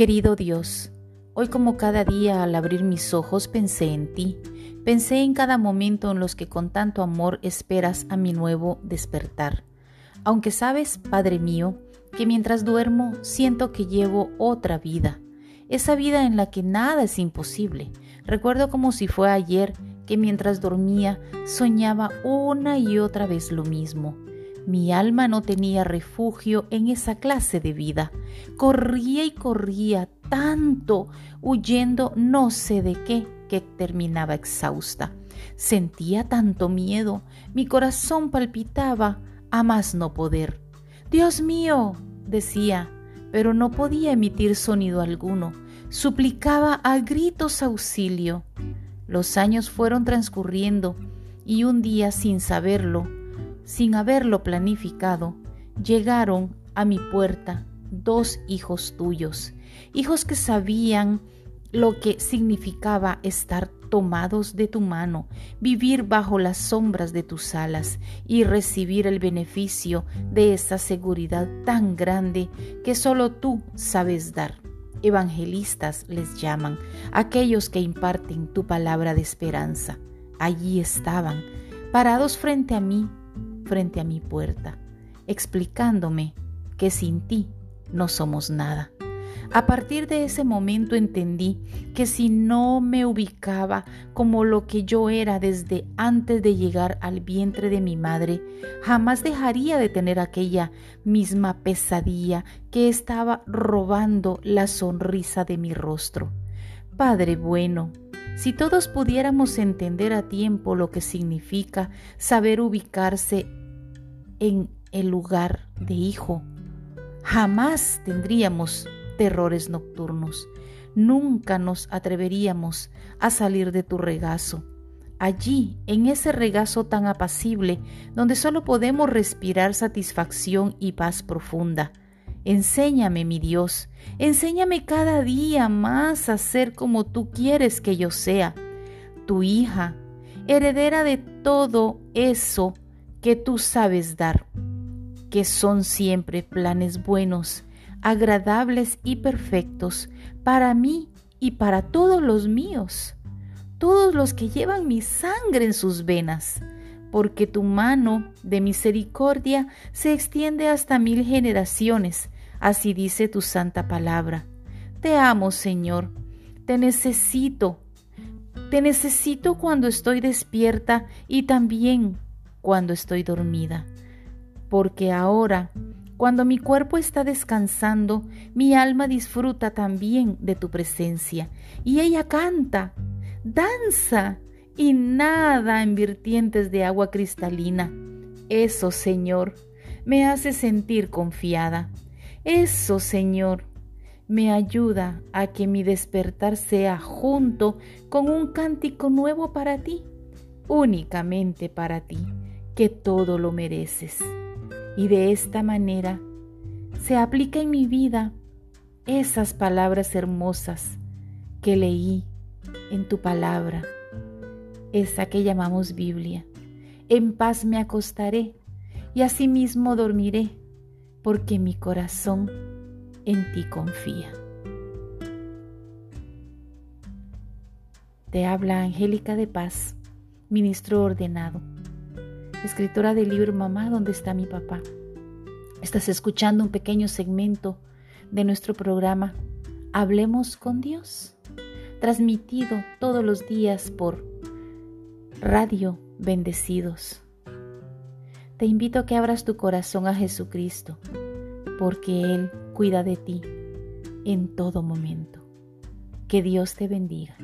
Querido Dios, hoy como cada día al abrir mis ojos pensé en ti, pensé en cada momento en los que con tanto amor esperas a mi nuevo despertar. Aunque sabes, Padre mío, que mientras duermo siento que llevo otra vida, esa vida en la que nada es imposible. Recuerdo como si fue ayer que mientras dormía soñaba una y otra vez lo mismo. Mi alma no tenía refugio en esa clase de vida. Corría y corría tanto, huyendo no sé de qué, que terminaba exhausta. Sentía tanto miedo, mi corazón palpitaba a más no poder. Dios mío, decía, pero no podía emitir sonido alguno. Suplicaba a gritos auxilio. Los años fueron transcurriendo y un día sin saberlo, sin haberlo planificado, llegaron a mi puerta dos hijos tuyos, hijos que sabían lo que significaba estar tomados de tu mano, vivir bajo las sombras de tus alas y recibir el beneficio de esa seguridad tan grande que solo tú sabes dar evangelistas les llaman, aquellos que imparten tu palabra de esperanza. Allí estaban, parados frente a mí, frente a mi puerta, explicándome que sin ti no somos nada. A partir de ese momento entendí que si no me ubicaba como lo que yo era desde antes de llegar al vientre de mi madre, jamás dejaría de tener aquella misma pesadilla que estaba robando la sonrisa de mi rostro. Padre bueno, si todos pudiéramos entender a tiempo lo que significa saber ubicarse en el lugar de hijo, jamás tendríamos terrores nocturnos. Nunca nos atreveríamos a salir de tu regazo. Allí, en ese regazo tan apacible, donde solo podemos respirar satisfacción y paz profunda. Enséñame, mi Dios, enséñame cada día más a ser como tú quieres que yo sea, tu hija, heredera de todo eso que tú sabes dar, que son siempre planes buenos agradables y perfectos para mí y para todos los míos, todos los que llevan mi sangre en sus venas, porque tu mano de misericordia se extiende hasta mil generaciones, así dice tu santa palabra. Te amo, Señor, te necesito, te necesito cuando estoy despierta y también cuando estoy dormida, porque ahora cuando mi cuerpo está descansando, mi alma disfruta también de tu presencia y ella canta, danza y nada en vertientes de agua cristalina. Eso, Señor, me hace sentir confiada. Eso, Señor, me ayuda a que mi despertar sea junto con un cántico nuevo para ti, únicamente para ti, que todo lo mereces y de esta manera se aplica en mi vida esas palabras hermosas que leí en tu palabra, esa que llamamos Biblia. En paz me acostaré y asimismo dormiré, porque mi corazón en ti confía. Te habla Angélica de Paz, ministro ordenado escritora del libro Mamá, ¿dónde está mi papá? Estás escuchando un pequeño segmento de nuestro programa Hablemos con Dios, transmitido todos los días por Radio Bendecidos. Te invito a que abras tu corazón a Jesucristo, porque Él cuida de ti en todo momento. Que Dios te bendiga.